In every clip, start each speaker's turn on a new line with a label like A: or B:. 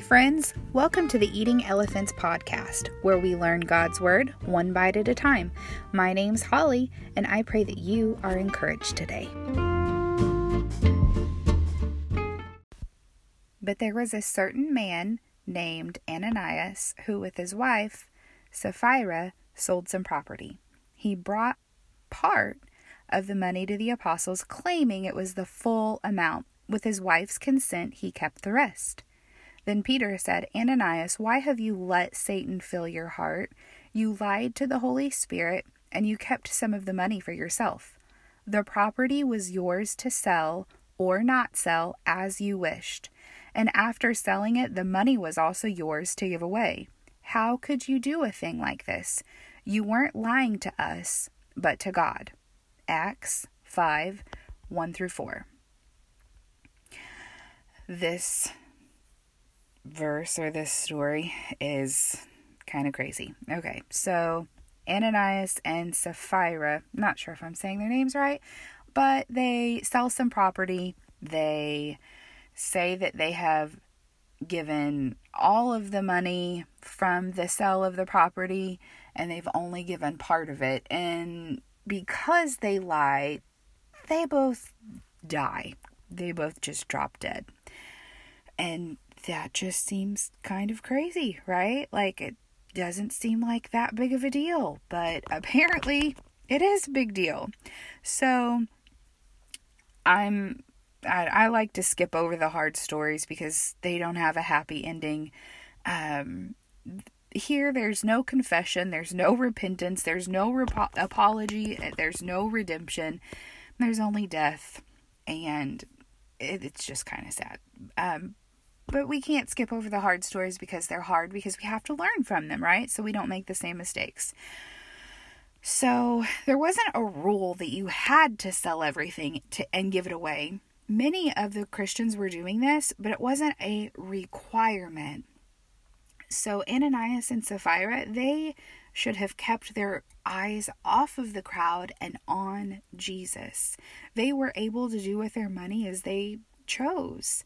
A: friends. Welcome to the Eating Elephants podcast, where we learn God's Word one bite at a time. My name's Holly, and I pray that you are encouraged today. But there was a certain man named Ananias who, with his wife, Sapphira, sold some property. He brought part of the money to the apostles, claiming it was the full amount. With his wife's consent, he kept the rest. Then Peter said, Ananias, why have you let Satan fill your heart? You lied to the Holy Spirit, and you kept some of the money for yourself. The property was yours to sell or not sell as you wished. And after selling it, the money was also yours to give away. How could you do a thing like this? You weren't lying to us, but to God. Acts 5 1 through 4. This verse or this story is kind of crazy. Okay, so Ananias and Sapphira, not sure if I'm saying their names right, but they sell some property. They say that they have given all of the money from the sale of the property and they've only given part of it. And because they lie, they both die. They both just drop dead. And that just seems kind of crazy, right? Like it doesn't seem like that big of a deal, but apparently it is a big deal. So I'm I, I like to skip over the hard stories because they don't have a happy ending. Um, here, there's no confession, there's no repentance, there's no rep- apology, there's no redemption, there's only death, and it, it's just kind of sad. Um, but we can't skip over the hard stories because they're hard because we have to learn from them, right? So we don't make the same mistakes. So there wasn't a rule that you had to sell everything to and give it away. Many of the Christians were doing this, but it wasn't a requirement. So Ananias and Sapphira, they should have kept their eyes off of the crowd and on Jesus. They were able to do with their money as they chose.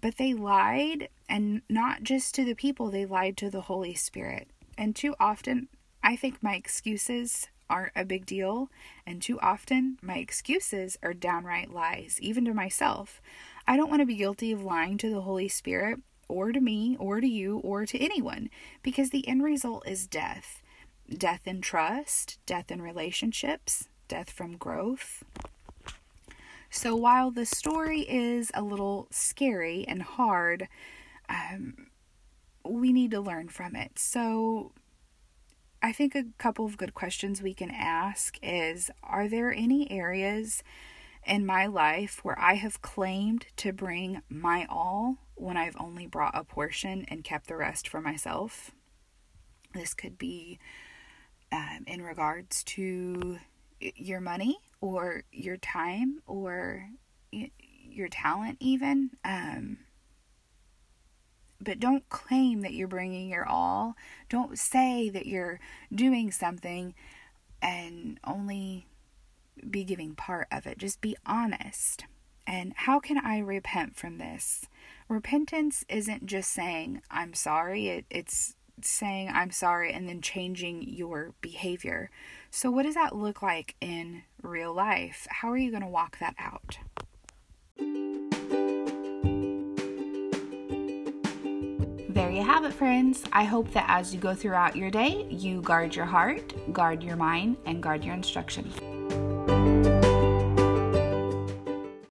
A: But they lied, and not just to the people, they lied to the Holy Spirit. And too often, I think my excuses aren't a big deal, and too often, my excuses are downright lies, even to myself. I don't want to be guilty of lying to the Holy Spirit, or to me, or to you, or to anyone, because the end result is death death in trust, death in relationships, death from growth. So while the story is a little scary and hard, um, we need to learn from it. So I think a couple of good questions we can ask is Are there any areas in my life where I have claimed to bring my all when I've only brought a portion and kept the rest for myself? This could be um, in regards to your money or your time or your talent, even. Um, but don't claim that you're bringing your all. Don't say that you're doing something and only be giving part of it. Just be honest. And how can I repent from this? Repentance isn't just saying, I'm sorry, it, it's saying, I'm sorry, and then changing your behavior. So, what does that look like in real life? How are you going to walk that out? There you have it, friends. I hope that as you go throughout your day, you guard your heart, guard your mind, and guard your instructions.